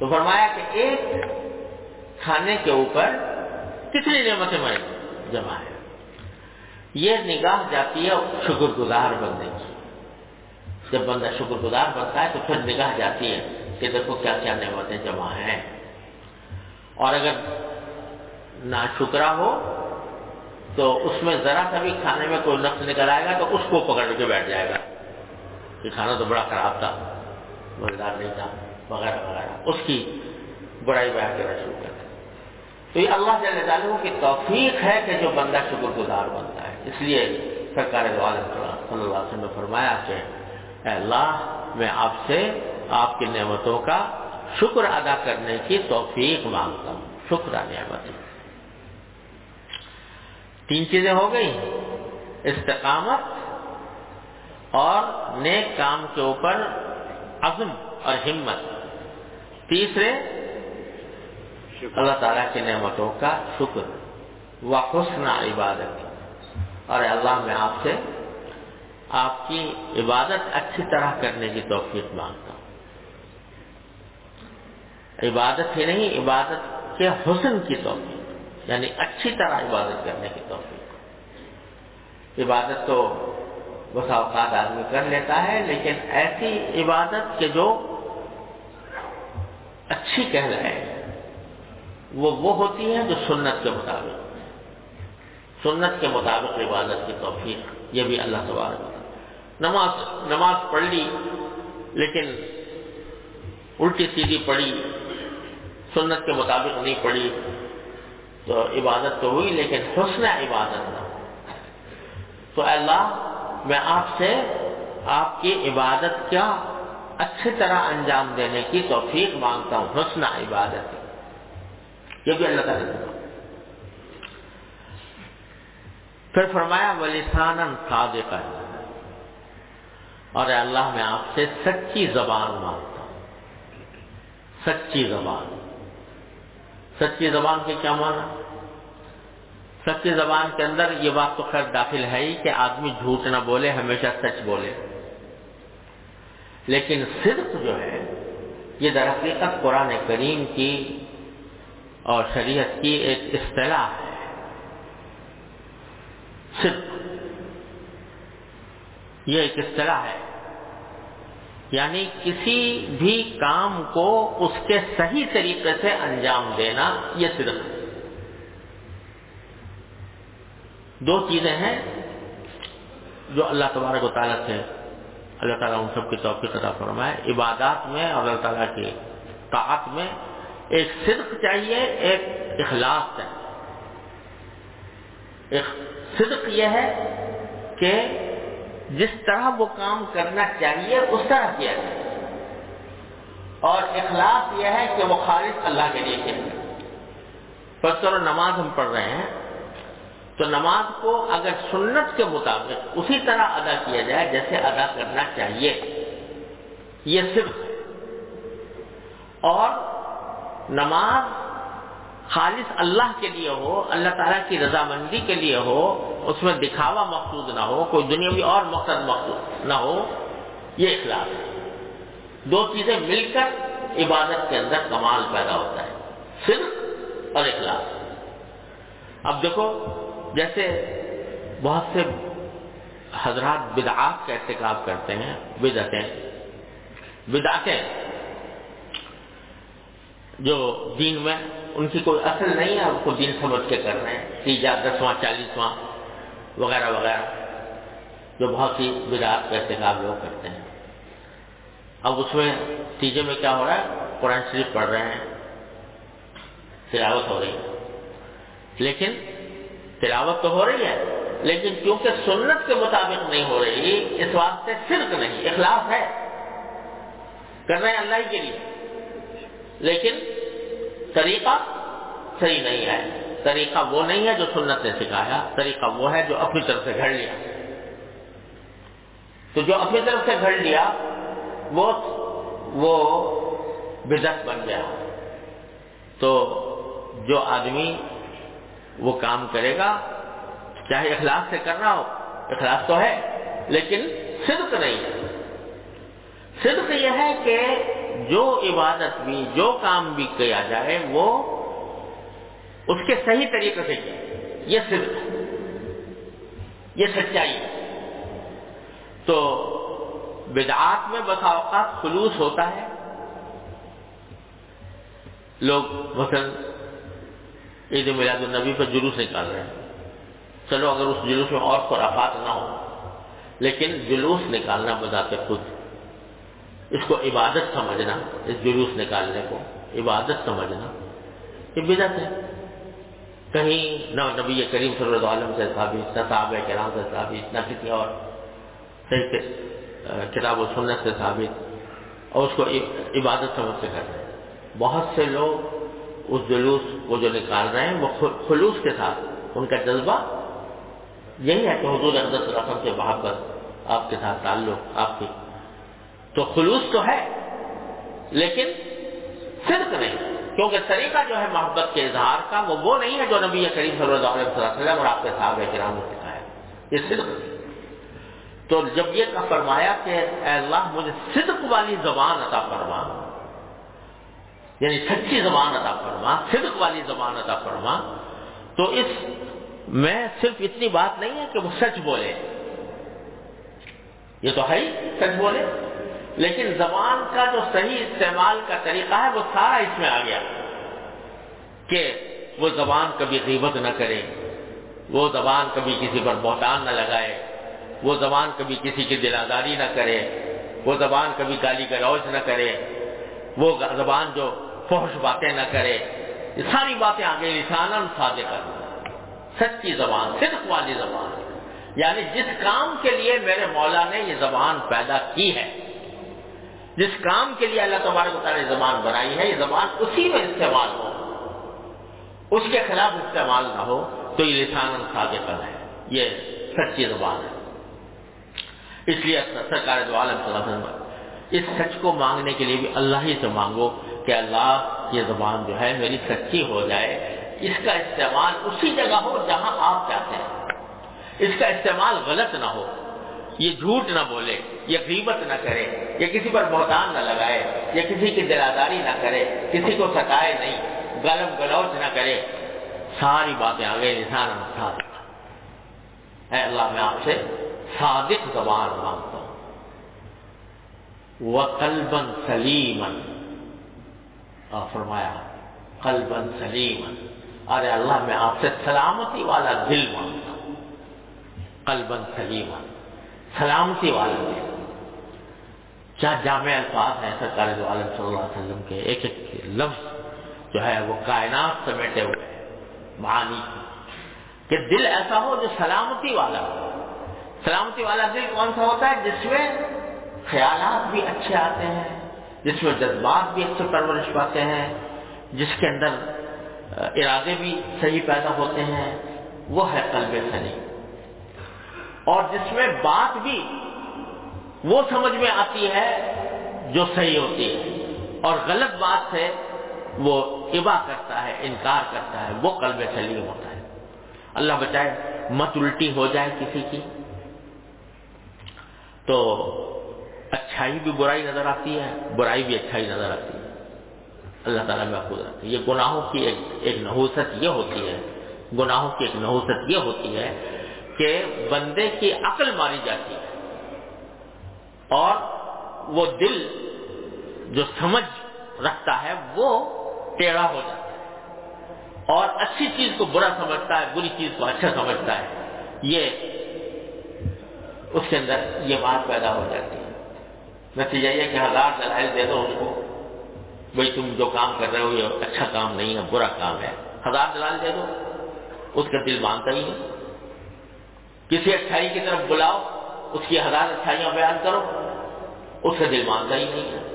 تو فرمایا کہ ایک کھانے کے اوپر کتنی نعمتیں میں جمع ہے یہ نگاہ جاتی ہے شکر گزار بننے کی۔ جب بندہ شکر گزار بنتا ہے تو پھر نگاہ جاتی ہے کہ دیکھو کیا کیا نعمتیں جمع ہیں۔ اور اگر نہ شکرا ہو تو اس میں ذرا سا بھی کھانے میں کوئی نقص نکل آئے گا تو اس کو پکڑ کے بیٹھ جائے گا۔ یہ کھانا تو بڑا خراب تھا، مزیدار نہیں تھا، وغیرہ وغیرہ۔ اس کی برائی بیان کرنا شروع کرتے تو یہ اللہ جل جلالہ کی توفیق ہے کہ جو بندہ شکر گزار بنتا ہے۔ اس لیے سرکار صلی اللہ علیہ وسلم نے فرمایا کہ اے اللہ، میں آپ سے آپ کی نعمتوں کا شکر ادا کرنے کی توفیق مانگتا ہوں۔ شکر نعمت تین چیزیں ہو گئی استقامت اور نیک کام کے اوپر عزم اور ہمت۔ تیسرے، اللہ تعالیٰ کی نعمتوں کا شکر۔ و حسن عبادت اور اللہ، میں آپ سے آپ کی عبادت اچھی طرح کرنے کی توفیق مانگتا ہوں۔ عبادت ہی نہیں، عبادت کے حسن کی توفیق یعنی اچھی طرح عبادت کرنے کی توفیق۔ عبادت تو بس اوقات آدمی کر لیتا ہے، لیکن ایسی عبادت کے جو اچھی کہلائے، وہ وہ ہوتی ہے جو سنت کے مطابق۔ سنت کے مطابق عبادت کی توفیق، یہ بھی اللہ تبارک نماز نماز پڑھ لی لیکن الٹی سیدھی پڑھی، سنت کے مطابق نہیں پڑھی، تو عبادت تو ہوئی، لیکن حسن عبادت نہ تو اللہ، میں آپ سے آپ کی عبادت کیا اچھی طرح انجام دینے کی توفیق مانگتا ہوں، حسن عبادت۔ یہ بھی اللہ تعالیٰ پھر فرمایا ولیسان صادقا۔ اور اللہ میں آپ سے سچی زبان مانگتا ہوں۔ سچی زبان۔ سچی زبان کے کیا مانا سچی زبان کے اندر یہ بات تو خیر داخل ہے ہی کہ آدمی جھوٹ نہ بولے، ہمیشہ سچ بولے۔ لیکن صرف جو ہے، یہ در حقیقت قرآن کریم کی اور شریعت کی ایک اصطلاح ہے۔ صرف یہ ایک اصطلاح ہے۔ یعنی کسی بھی کام کو اس کے صحیح طریقے سے انجام دینا یہ صرف دو چیزیں ہیں جو اللہ تبارک و تعالیٰ سے اللہ تعالیٰ ان سب کی توفیق عطا فرمائے۔ عبادات میں اور اللہ تعالیٰ کی طاعت میں ایک صدق چاہیے، ایک اخلاص چاہیے۔ ایک صدق یہ ہے کہ جس طرح وہ کام کرنا چاہیے، اس طرح کیا جائے۔ اور اخلاص یہ ہے کہ وہ خالص اللہ کے لیے کیا جائے۔ نماز ہم پڑھ رہے ہیں۔ تو نماز کو اگر سنت کے مطابق اسی طرح ادا کیا جائے جیسے ادا کرنا چاہیے۔ یہ صرف اور نماز خالص اللہ کے لیے ہو، اللہ تعالیٰ کی رضامندی کے لیے ہو، اس میں دکھاوا مقصود نہ ہو، کوئی دنیاوی اور مقصد مقصود نہ ہو، یہ اخلاق ہے۔ دو چیزیں مل کر عبادت کے اندر کمال پیدا ہوتا ہے صرف اور اخلاق۔ اب دیکھو، جیسے بہت سے حضرات بدعات کا ارتکاب کرتے ہیں، بدعتیں۔ بدعتیں جو دین میں ان کی کوئی اصل نہیں ہے، ان کو دین سمجھ کے کر رہے ہیں۔ تیجا، دسواں، چالیسواں، وغیرہ وغیرہ۔ جو بہت سی بدعات کا ارتکاب لوگ کرتے ہیں۔ اب اس میں تیجے میں کیا ہو رہا ہے؟ قرآن شریف پڑھ رہے ہیں۔ تلاوت ہو رہی ہے۔ لیکن تلاوت تو ہو رہی ہے، لیکن کیونکہ سنت کے مطابق نہیں ہو رہی، اس واسطے صرف نہیں، اخلاص ہے۔ کر رہے ہیں اللہ کے لیے۔ لیکن طریقہ صحیح نہیں ہے۔ طریقہ وہ نہیں ہے جو سنت نے سکھایا، طریقہ وہ ہے جو اپنی طرف سے گھڑ لیا۔ تو جو اپنی طرف سے گھڑ لیا، وہ وہ بدت بن گیا۔ تو جو آدمی وہ کام کرے گا، چاہے اخلاق سے کرنا ہو اخلاق تو ہے، لیکن صدق نہیں ہے۔ صدق یہ ہے کہ جو عبادت بھی، جو کام بھی کیا جائے، وہ اس کے صحیح طریقے سے کیا یہ صدق ہے۔ یہ سچائی ہے۔ تو بدعات میں بسا اوقات خلوص ہوتا ہے۔ لوگ مثلا عید میلاد النبی پر جلوس نکال رہے ہیں۔ چلو اگر اس جلوس میں اور خرافات نہ ہو لیکن جلوس نکالنا بذات خود اس کو عبادت سمجھنا، اس جلوس نکالنے کو عبادت سمجھنا، یہ بدت ہے۔ کہیں نہ نبی کریم صلی اللہ علیہ وسلم سے ثابت، نہ صحابہ کرام سے ثابت، نہ کسی اور کتاب و سنت سے ثابت۔ اور اس کو عبادت سمجھ سے کر رہے ہیں بہت سے لوگ اس جلوس کو جو نکال رہے ہیں، وہ خلوص کے ساتھ، ان کا جذبہ یہی ہے کہ حضور اقدس رقم سے محبت، آپ کے ساتھ تعلق، آپ کی تو خلوص تو ہے، لیکن صرف نہیں، کیونکہ طریقہ جو ہے محبت کے اظہار کا، وہ وہ نہیں ہے جو نبی کریم صلی اللہ علیہ وسلم اور آپ کے صاحب کرام نے سکھایا یہ صرف تو جب یہ فرمایا کہ اے اللہ، مجھے صدق والی زبان عطا فرما۔ یعنی سچی زبان عطا فرما، صدق والی زبان عطا فرما۔ تو اس میں صرف اتنی بات نہیں ہے کہ وہ سچ بولے۔ یہ تو ہے ہی، سچ بولے۔ لیکن زبان کا جو صحیح استعمال کا طریقہ ہے، وہ سارا اس میں آ گیا۔ کہ وہ زبان کبھی غیبت نہ کرے، وہ زبان کبھی کسی پر بہتان نہ لگائے، وہ زبان کبھی کسی کی دلاداری نہ کرے، وہ زبان کبھی گالی گلوچ نہ کرے، وہ زبان جو فوش باتیں نہ کرے۔ یہ ساری باتیں آگے لسان سادے کر سچی زبان، صدق والی زبان۔ یعنی جس کام کے لیے میرے مولا نے یہ زبان پیدا کی ہے جس کام کے لیے اللہ تبارک تعالیٰ زبان بنائی ہے، یہ زبان اسی میں استعمال ہو۔ اس کے خلاف استعمال نہ ہو تو یہ لسان صادق ہے۔ یہ سچی زبان ہے۔ اس لیے سرکار دو عالم صلی اللہ علیہ وسلم اس سچ کو مانگنے کے لیے بھی اللہ ہی سے مانگو کہ اللہ، یہ زبان جو ہے میری سچی ہو جائے۔ اس کا استعمال اسی جگہ ہو جہاں آپ چاہتے ہیں۔ اس کا استعمال غلط نہ ہو۔ یہ جھوٹ نہ بولے، یہ غیبت نہ کرے۔ یہ کسی پر بہتان نہ لگائے یہ کسی کی دلاداری نہ کرے، کسی کو ستائے نہیں گلم گلوچ نہ کرے۔ ساری باتیں آگے انسان صادق اے اللہ، میں آپ سے صادق زبان مانگتا ہوں۔ وہ کلبن سلیمن اور فرمایا قلبن سلیمن ارے اللہ، میں آپ سے سلامتی والا دل مانگتا ہوں۔ قلبن سلیمن سلامتی والا دل۔ کیا جامع الفاظ ہیں، سرکار دو عالم صلی اللہ علیہ وسلم کے ایک ایک لفظ جو ہے وہ کائنات سمیٹے ہوئے معانی کہ دل ایسا ہو جو سلامتی والا ہو۔ سلامتی والا دل کون سا ہوتا ہے؟ جس میں خیالات بھی اچھے آتے ہیں، جس میں جذبات بھی اچھے پرورش پاتے ہیں، جس کے اندر ارادے بھی صحیح پیدا ہوتے ہیں، وہ ہے قلب سلیم۔ اور جس میں بات بھی وہ سمجھ میں آتی ہے جو صحیح ہوتی ہے۔ اور غلط بات سے وہ ابا کرتا ہے، انکار کرتا ہے، وہ قلب سلیم ہوتا ہے۔ اللہ بچائے، مت الٹی ہو جائے کسی کی۔ تو اچھائی بھی برائی نظر آتی ہے، برائی بھی اچھائی نظر آتی ہے۔ اللہ تعالیٰ محفوظ رکھتے یہ گناہوں کی ایک ایک نحوست یہ ہوتی ہے، گناہوں کی ایک نحوست یہ ہوتی ہے کہ بندے کی عقل ماری جاتی ہے۔ اور وہ دل جو سمجھ رکھتا ہے وہ ٹیڑھا ہو جاتا ہے۔ اور اچھی چیز کو برا سمجھتا ہے، بری چیز کو اچھا سمجھتا ہے۔ یہ اس کے اندر یہ بات پیدا ہو جاتی ہے۔ نتیجہ یہ کہ ہزار دلائل دے دو اس کو۔ بھائی تم جو کام کر رہے ہو، یہ اچھا کام نہیں ہے، برا کام ہے۔ ہزار دلال دے دو۔ اس کا دل مانتا ہی نہیں۔ کسی اچھائی کی طرف بلاؤ، اس کی ہزار اچھائیاں بیان کرو۔ اس کا دل مانتا ہی نہیں ہے۔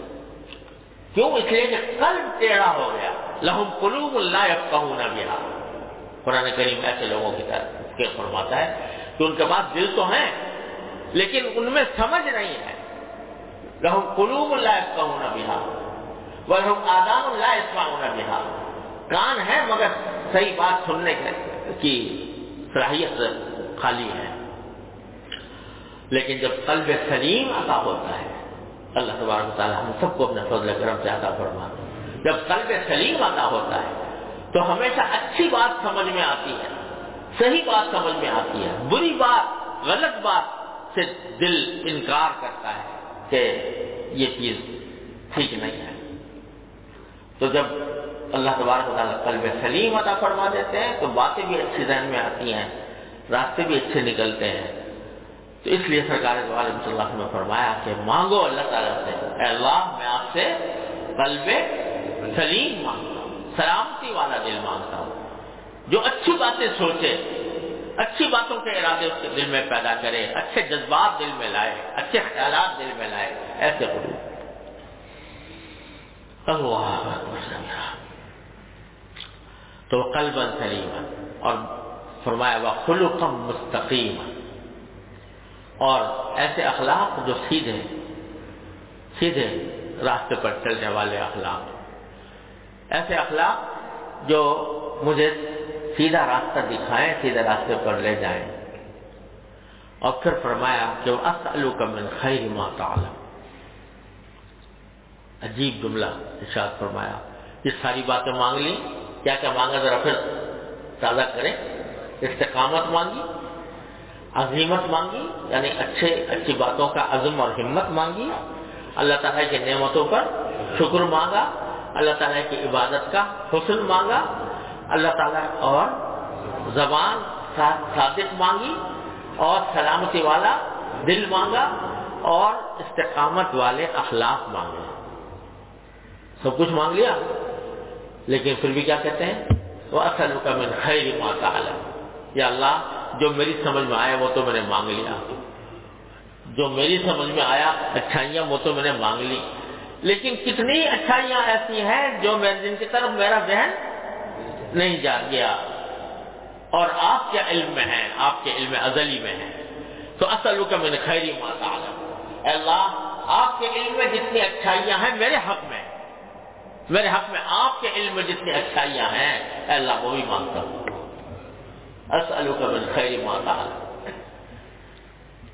کیوں؟ اس لیے کہ قلب ٹیڑھا ہو گیا۔ لہم قلوب اللہ کہوں نہ بھی قرآن کریم ایسے لوگوں کی طرف کے فرماتا ہے کہ ان کے پاس دل تو ہیں، لیکن ان میں سمجھ نہیں ہے۔ لہم قلوب اللہ کہوں نہ بھی آدام اللہ اسماؤں نہ کان ہے مگر صحیح بات سننے کی صلاحیت خالی ہے۔ لیکن جب قلب سلیم عطا ہوتا ہے اللہ تبارک تعالیٰ ہم سب کو اپنے فضل کرم سے عطا فرما جب قلب سلیم عطا ہوتا ہے، تو ہمیشہ اچھی بات سمجھ میں آتی ہے، صحیح بات سمجھ میں آتی ہے۔ بری بات، غلط بات سے دل انکار کرتا ہے کہ یہ چیز ٹھیک نہیں ہے۔ تو جب اللہ تبارک تعالیٰ قلب سلیم عطا فرما دیتے ہیں، تو باتیں بھی اچھی ذہن میں آتی ہیں، راستے بھی اچھے نکلتے ہیں۔ تو اس لیے سرکار صلی اللہ علیہ وسلم نے فرمایا کہ مانگو اللہ تعالیٰ سے۔ اے اللہ، میں آپ سے قلب سلیم مانگتا ہوں، سلامتی والا دل مانگتا ہوں۔ جو اچھی باتیں سوچے، اچھی باتوں کے ارادے اس کے دل میں پیدا کرے، اچھے جذبات دل میں لائے، اچھے خیالات دل میں لائے، ایسے اللہ تو قلب سلیم اور فرمایا وہ خلقم مستقیم اور ایسے اخلاق جو سیدھے سیدھے راستے پر چلنے والے اخلاق۔ ایسے اخلاق جو مجھے سیدھا راستہ دکھائیں، سیدھے راستے پر لے جائیں۔ اور پھر فرمایا کہ وہ کا من خیر ما تعالی عجیب جملہ ارشاد فرمایا۔ یہ ساری باتیں مانگ لی، کیا کیا مانگا؟ ذرا پھر تازہ کریں۔ استقامت مانگی عظیمت مانگی یعنی اچھے، اچھی باتوں کا عزم اور ہمت مانگی، اللہ تعالیٰ کی نعمتوں پر شکر مانگا، اللہ تعالیٰ کی عبادت کا حسن مانگا، اللہ تعالیٰ اور زبان صادق مانگی اور سلامتی والا دل مانگا اور استقامت والے اخلاق مانگے۔ سب کچھ مانگ لیا، لیکن پھر بھی کیا کہتے ہیں؟ وہ اصل کا من خیر ماتا یا اللہ جو میری سمجھ میں آیا وہ تو میں نے مانگ لیا۔ جو میری سمجھ میں آیا اچھائیاں وہ تو میں نے مانگ لی۔ لیکن کتنی اچھائیاں ایسی ہیں جو میرے جن کی طرف میرا ذہن نہیں جا گیا۔ اور آپ کے علم میں ہے آپ کے علم ازلی میں ہے تو اصل کا میں نے خیری ماتا اللہ، آپ کے علم میں جتنی اچھائیاں ہیں میرے حق میں۔ میرے حق میں آپ کے علم میں جتنی اچھائیاں ہیں اللہ، وہ بھی مانگتا ہوں۔ کا من خیر ماتا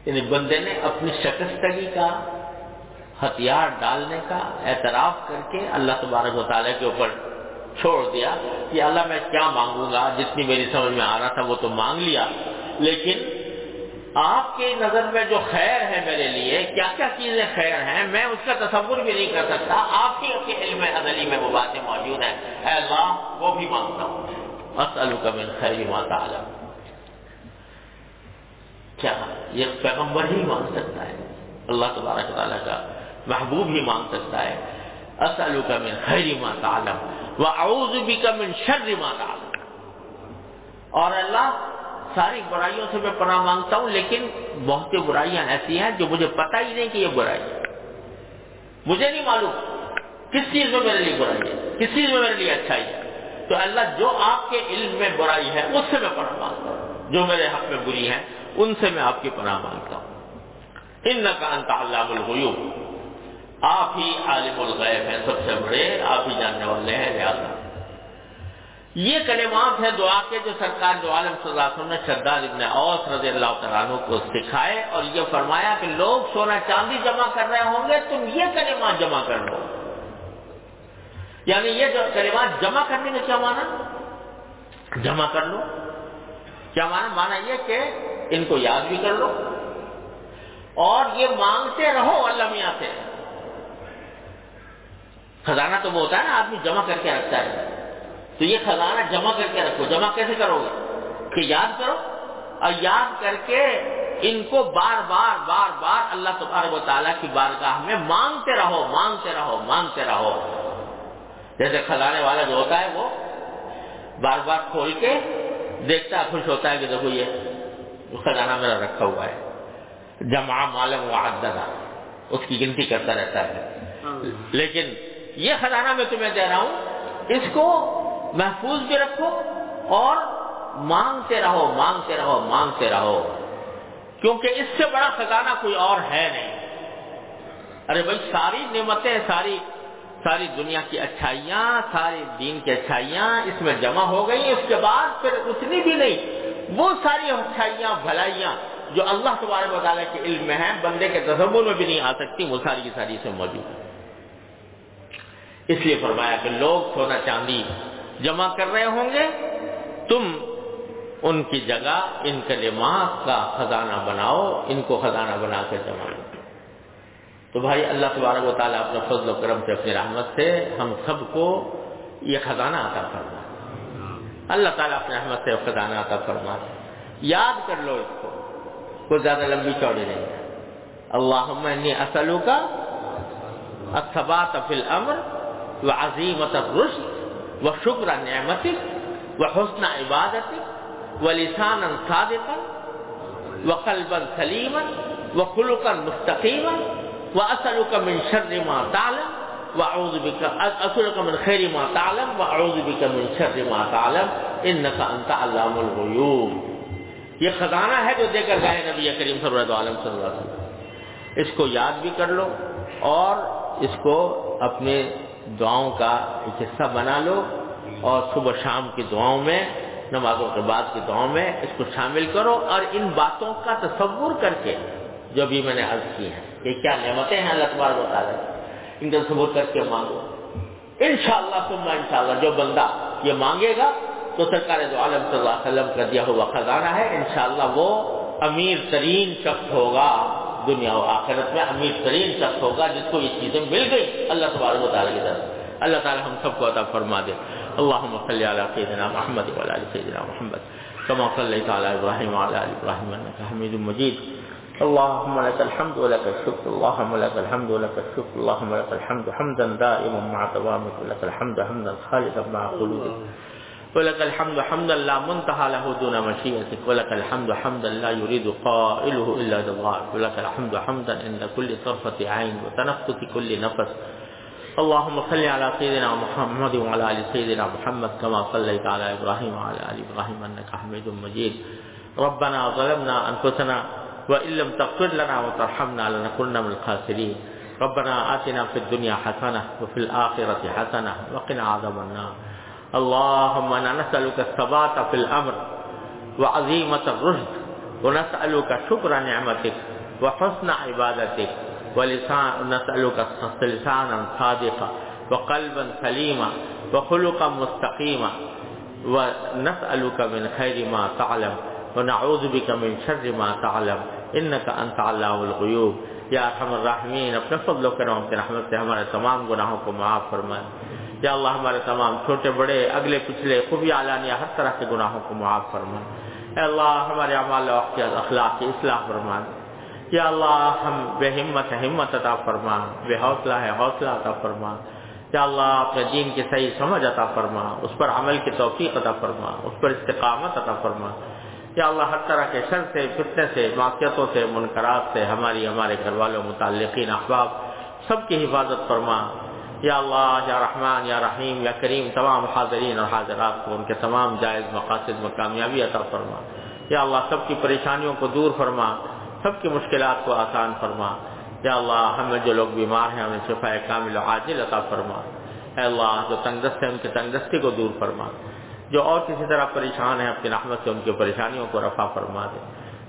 یعنی بندے نے اپنی شکستگی کا ہتھیار ڈالنے کا اعتراف کر کے اللہ تبارک و تعالیٰ کے اوپر چھوڑ دیا کہ اللہ میں کیا مانگوں گا، جتنی میری سمجھ میں آ رہا تھا وہ تو مانگ لیا۔ لیکن آپ کی نظر میں جو خیر ہے میرے لیے، کیا کیا چیزیں خیر ہیں؟ میں اس کا تصور بھی نہیں کر سکتا۔ آپ کی کے علم ازلی میں وہ باتیں موجود ہیں۔ اے اللہ، وہ بھی مانگتا ہوں۔ کا من خیر ما تعلم. کیا؟ یہ پیغمبر ہی مانگ سکتا ہے؟ اللہ تبارک تعالیٰ کا محبوب ہی مانگ سکتا ہے۔ اسلو کا من خیر ما تعلم و اعوذ بک من شر ما تعلم۔ اور اللہ، ساری برائیوں سے میں پناہ مانگتا ہوں، لیکن بہت سی برائیاں ایسی ہیں جو مجھے پتہ ہی نہیں کہ یہ برائی ہے۔ مجھے نہیں معلوم کس چیز میں میرے لیے برائی ہے، کس چیز میں میرے لیے اچھائی ہے۔ تو اللہ جو آپ کے علم میں برائی ہے، اس سے میں پڑھا مانگتا ہوں۔ جو میرے حق میں بری ہیں، ان سے میں آپ کی پناہ مانگتا ہوں۔ ان کا انت علام الغیوب۔ آپ ہی عالم الغیب ہیں، سب سے بڑے، آپ ہی جاننے والے ہیں لہٰذا یہ کلمات ہیں دعا کے جو سرکار جو عالم صلی اللہ علیہ وسلم نے شداد ابن اوس رضی اللہ تعالیٰ عنہ کو سکھائے اور یہ فرمایا کہ لوگ سونا چاندی جمع کر رہے ہوں گے، تم یہ کلمات جمع کر لو یعنی یہ جو کلمات جمع کرنے کا کیا مانا جمع کر لو۔ کیا مانا مانا یہ کہ ان کو یاد بھی کر لو۔ اور یہ مانگتے رہو اللہ میاں سے۔ خزانہ تو وہ ہوتا ہے نا، آدمی جمع کر کے رکھتا ہے۔ تو یہ خزانہ جمع کر کے رکھو۔ جمع کیسے کرو گے؟ کہ یاد کرو۔ اور یاد کر کے ان کو بار بار بار بار اللہ تبارک و تعالیٰ کی بارگاہ میں مانگتے رہو مانگتے رہو مانگتے رہو۔ جیسے خزانے والا جو ہوتا ہے وہ بار بار کھول کے دیکھتا ہے خوش ہوتا ہے کہ دیکھو یہ خزانہ میرا رکھا ہوا ہے۔ جمع معلوم و اس کی گنتی کرتا رہتا ہے۔ لیکن یہ خزانہ میں تمہیں دے رہا ہوں اس کو محفوظ بھی رکھو اور مانگتے رہو مانگتے رہو مانگتے رہو۔ کیونکہ اس سے بڑا خزانہ کوئی اور ہے نہیں۔ ارے بھائی ساری نعمتیں ساری ساری دنیا کی اچھائیاں ساری دین کی اچھائیاں اس میں جمع ہو گئی اس کے بعد پھر اتنی بھی نہیں۔ وہ ساری اچھائیاں، بھلائیاں جو اللہ تبارک مطالعہ کے علم میں ہیں، بندے کے تصور میں بھی نہیں آ سکتی، وہ ساری کی ساری سے موجود ہے اس لیے فرمایا کہ لوگ سونا چاندی جمع کر رہے ہوں گے، تم ان کی جگہ ان کلمات کا خزانہ بناؤ، ان کو خزانہ بنا کر جمع کرو۔ تو بھائی اللہ تبارک و تعالیٰ اپنے فضل و کرم سے اپنی رحمت سے ہم سب کو یہ خزانہ عطا فرما اللہ تعالیٰ اپنے رحمت سے خزانہ عطا فرما یاد کر لو اس کو۔ کوئی زیادہ لمبی چوڑی نہیں ہے۔ اللہ اصلو کا فی الامر و عظیمت الرشد وشكر نعمتك وحسن عبادتك ولسانا صادقا وقلبا سليما وخلقا مستقيما وأسألك من شر ما تعلم وأعوذ بك أسألك من خير ما تعلم وأعوذ بك من شر ما تعلم إنك أنت علام الغيوب۔ یہ خزانہ ہے جو دے کر گئے نبی کریم صلی اللہ علیہ وسلم۔ اس کو یاد بھی کر لو اور اس کو اپنے دعاؤں کا ایک حصہ بنا لو اور صبح شام کی دعاؤں میں، نمازوں کے بعد کی دعاؤں میں اس کو شامل کرو اور ان باتوں کا تصور کر کے جو بھی میں نے عرض کی ہیں۔ کہ کیا نعمتیں ہیں اللہ تبار بتا رہے ان کا تصور کر کے مانگو؟ ان شاء اللہ تم جو بندہ یہ مانگے گا تو سرکار دو عالم صلی اللہ علیہ وسلم کا دیا ہوا خزانہ ہے۔ انشاءاللہ وہ امیر ترین شخص ہوگا دنیا و آخرت میں، امیر ترین شخص ہوگا جس کو یہ چیزیں مل گئی اللہ تبارک و تعالیٰ کی طرف۔ اللہ تعالیٰ ہم سب کو عطا فرما دے۔ اللهم صل على سيدنا محمد وعلى ال سيدنا محمد كما صليت على ابراهيم وعلى ال ابراهيم انك حميد مجيد اللهم لك الحمد ولك الشكر. اللهم لك الحمد ولك الشكر. اللهم لك الحمد حمدا دائما مع دوامك. ولك الحمد حمدا خالدا مع خلودك ولك الحمد حمدا لا منتهى له دون مشيئتك. ولك الحمد حمدا لا يريد قائله إلا رضاك ولك الحمد حمدا عند كل طرفة عين وتنفس كل نفس. اللهم صل على سيدنا محمد وعلى آل سيدنا محمد كما صليت على إبراهيم وعلى آل إبراهيم إنك حميد مجيد. ربنا ظلمنا أنفسنا وان لم تغفر لنا وترحمنا لنكونن من الخاسرين ربنا آتنا في الدنيا حسنة وفي الآخرة حسنة وقنا عذاب النار اللهم أنا نسألك الثبات في الأمر وعظيمة الرشد ونسألك شكر نعمتك وحسن عبادتك ولسان نسألك لسانا صادقا وقلبا سليما وخلقا مستقيما ونسألك من خير ما تعلم ونعوذ بك من شر ما تعلم انك انت علام الغيوب یا ارحم الراحمین، اپنے فضل و کرم اپنے رحمت سے ہمارے تمام گناہوں کو معاف فرمائے. یا اللہ ہمارے تمام چھوٹے، بڑے، اگلے، پچھلے، خوبی، اعلانیہ، ہر طرح کے گناہوں کو معاف فرمائے. اے اللہ، ہمارے اعمال و اخلاق کی اصلاح فرمائے. یا اللہ، ہم بے ہمت ہے ہمت عطا فرما بے حوصلہ ہے حوصلہ عطا فرما یا اللہ اپنے دین کی صحیح سمجھ عطا فرما اس پر عمل کی توفیق عطا فرما اس پر استقامت عطا فرما یا اللہ ہر طرح کے شر سے فتنے سے معافیتوں سے منقرات سے ہماری، ہمارے گھر والوں، متعلقین، احباب، سب کی حفاظت فرما۔ یا اللہ، یا رحمان، یا رحیم، یا کریم، تمام حاضرین اور حاضرات کو ان کے تمام جائز مقاصد میں کامیابی عطا فرما۔ یا اللہ، سب کی پریشانیوں کو دور فرما، سب کی مشکلات کو آسان فرما۔ یا اللہ ہمیں جو لوگ بیمار ہیں انہیں شفا کامل و عاجل عطا فرما۔ اے اللہ، جو تنگ دست ہے ان کی تنگ دستی کو دور فرما۔ جو اور کسی طرح پریشان ہیں، اپنی رحمت سے ان کی پریشانیوں کو رفع فرما دے۔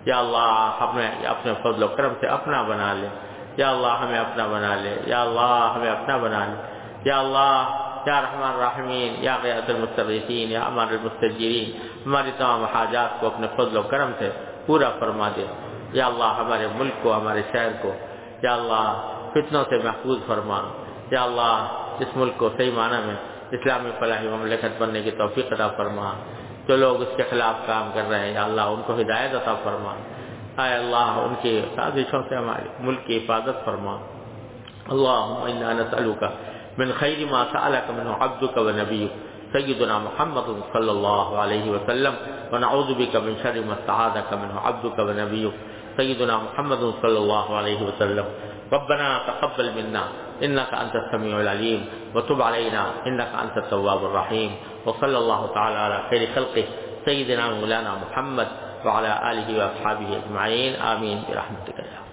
یا اللہ ہمیں اپنے فضل و کرم سے اپنا بنا لے۔ یا اللہ، ہمیں اپنا بنا لے۔ یا اللہ، ہمیں اپنا بنا لے۔ یا اللہ، یا رحمان الرحمین، یا غیرت المستغیثین، یا امان المستجرین ہماری تمام حاجات کو اپنے فضل و کرم سے پورا فرما دے۔ یا اللہ، ہمارے ملک کو، ہمارے شہر کو۔ یا اللہ، فتنوں سے محفوظ فرما۔ یا اللہ، اس ملک کو صحیح معنی میں اسلامی فلاحی مملکت بننے کی توفیق عطا فرما۔ جو لوگ اس کے خلاف کام کر رہے ہیں، یا اللہ ان کو ہدایت عطا فرما۔ اے اللہ، ان کی سازشوں سے ہمارے ملک کی حفاظت فرما۔ اللهم نسألك من خير ما سألك منه عبدك ونبيك سيدنا محمد صلى الله عليه وسلم ونعوذ بك من شر ما استعاذك منه عبدك ونبيك سيدنا محمد صلى الله عليه وسلم۔ ربنا تقبل منا۔ إنك أنت السميع العليم. وتب علينا إنك أنت التواب الرحيم. وصلى الله تعالى على خير خلقه سيدنا مولانا محمد وعلى آله وأصحابه أجمعين. آمين برحمتك يا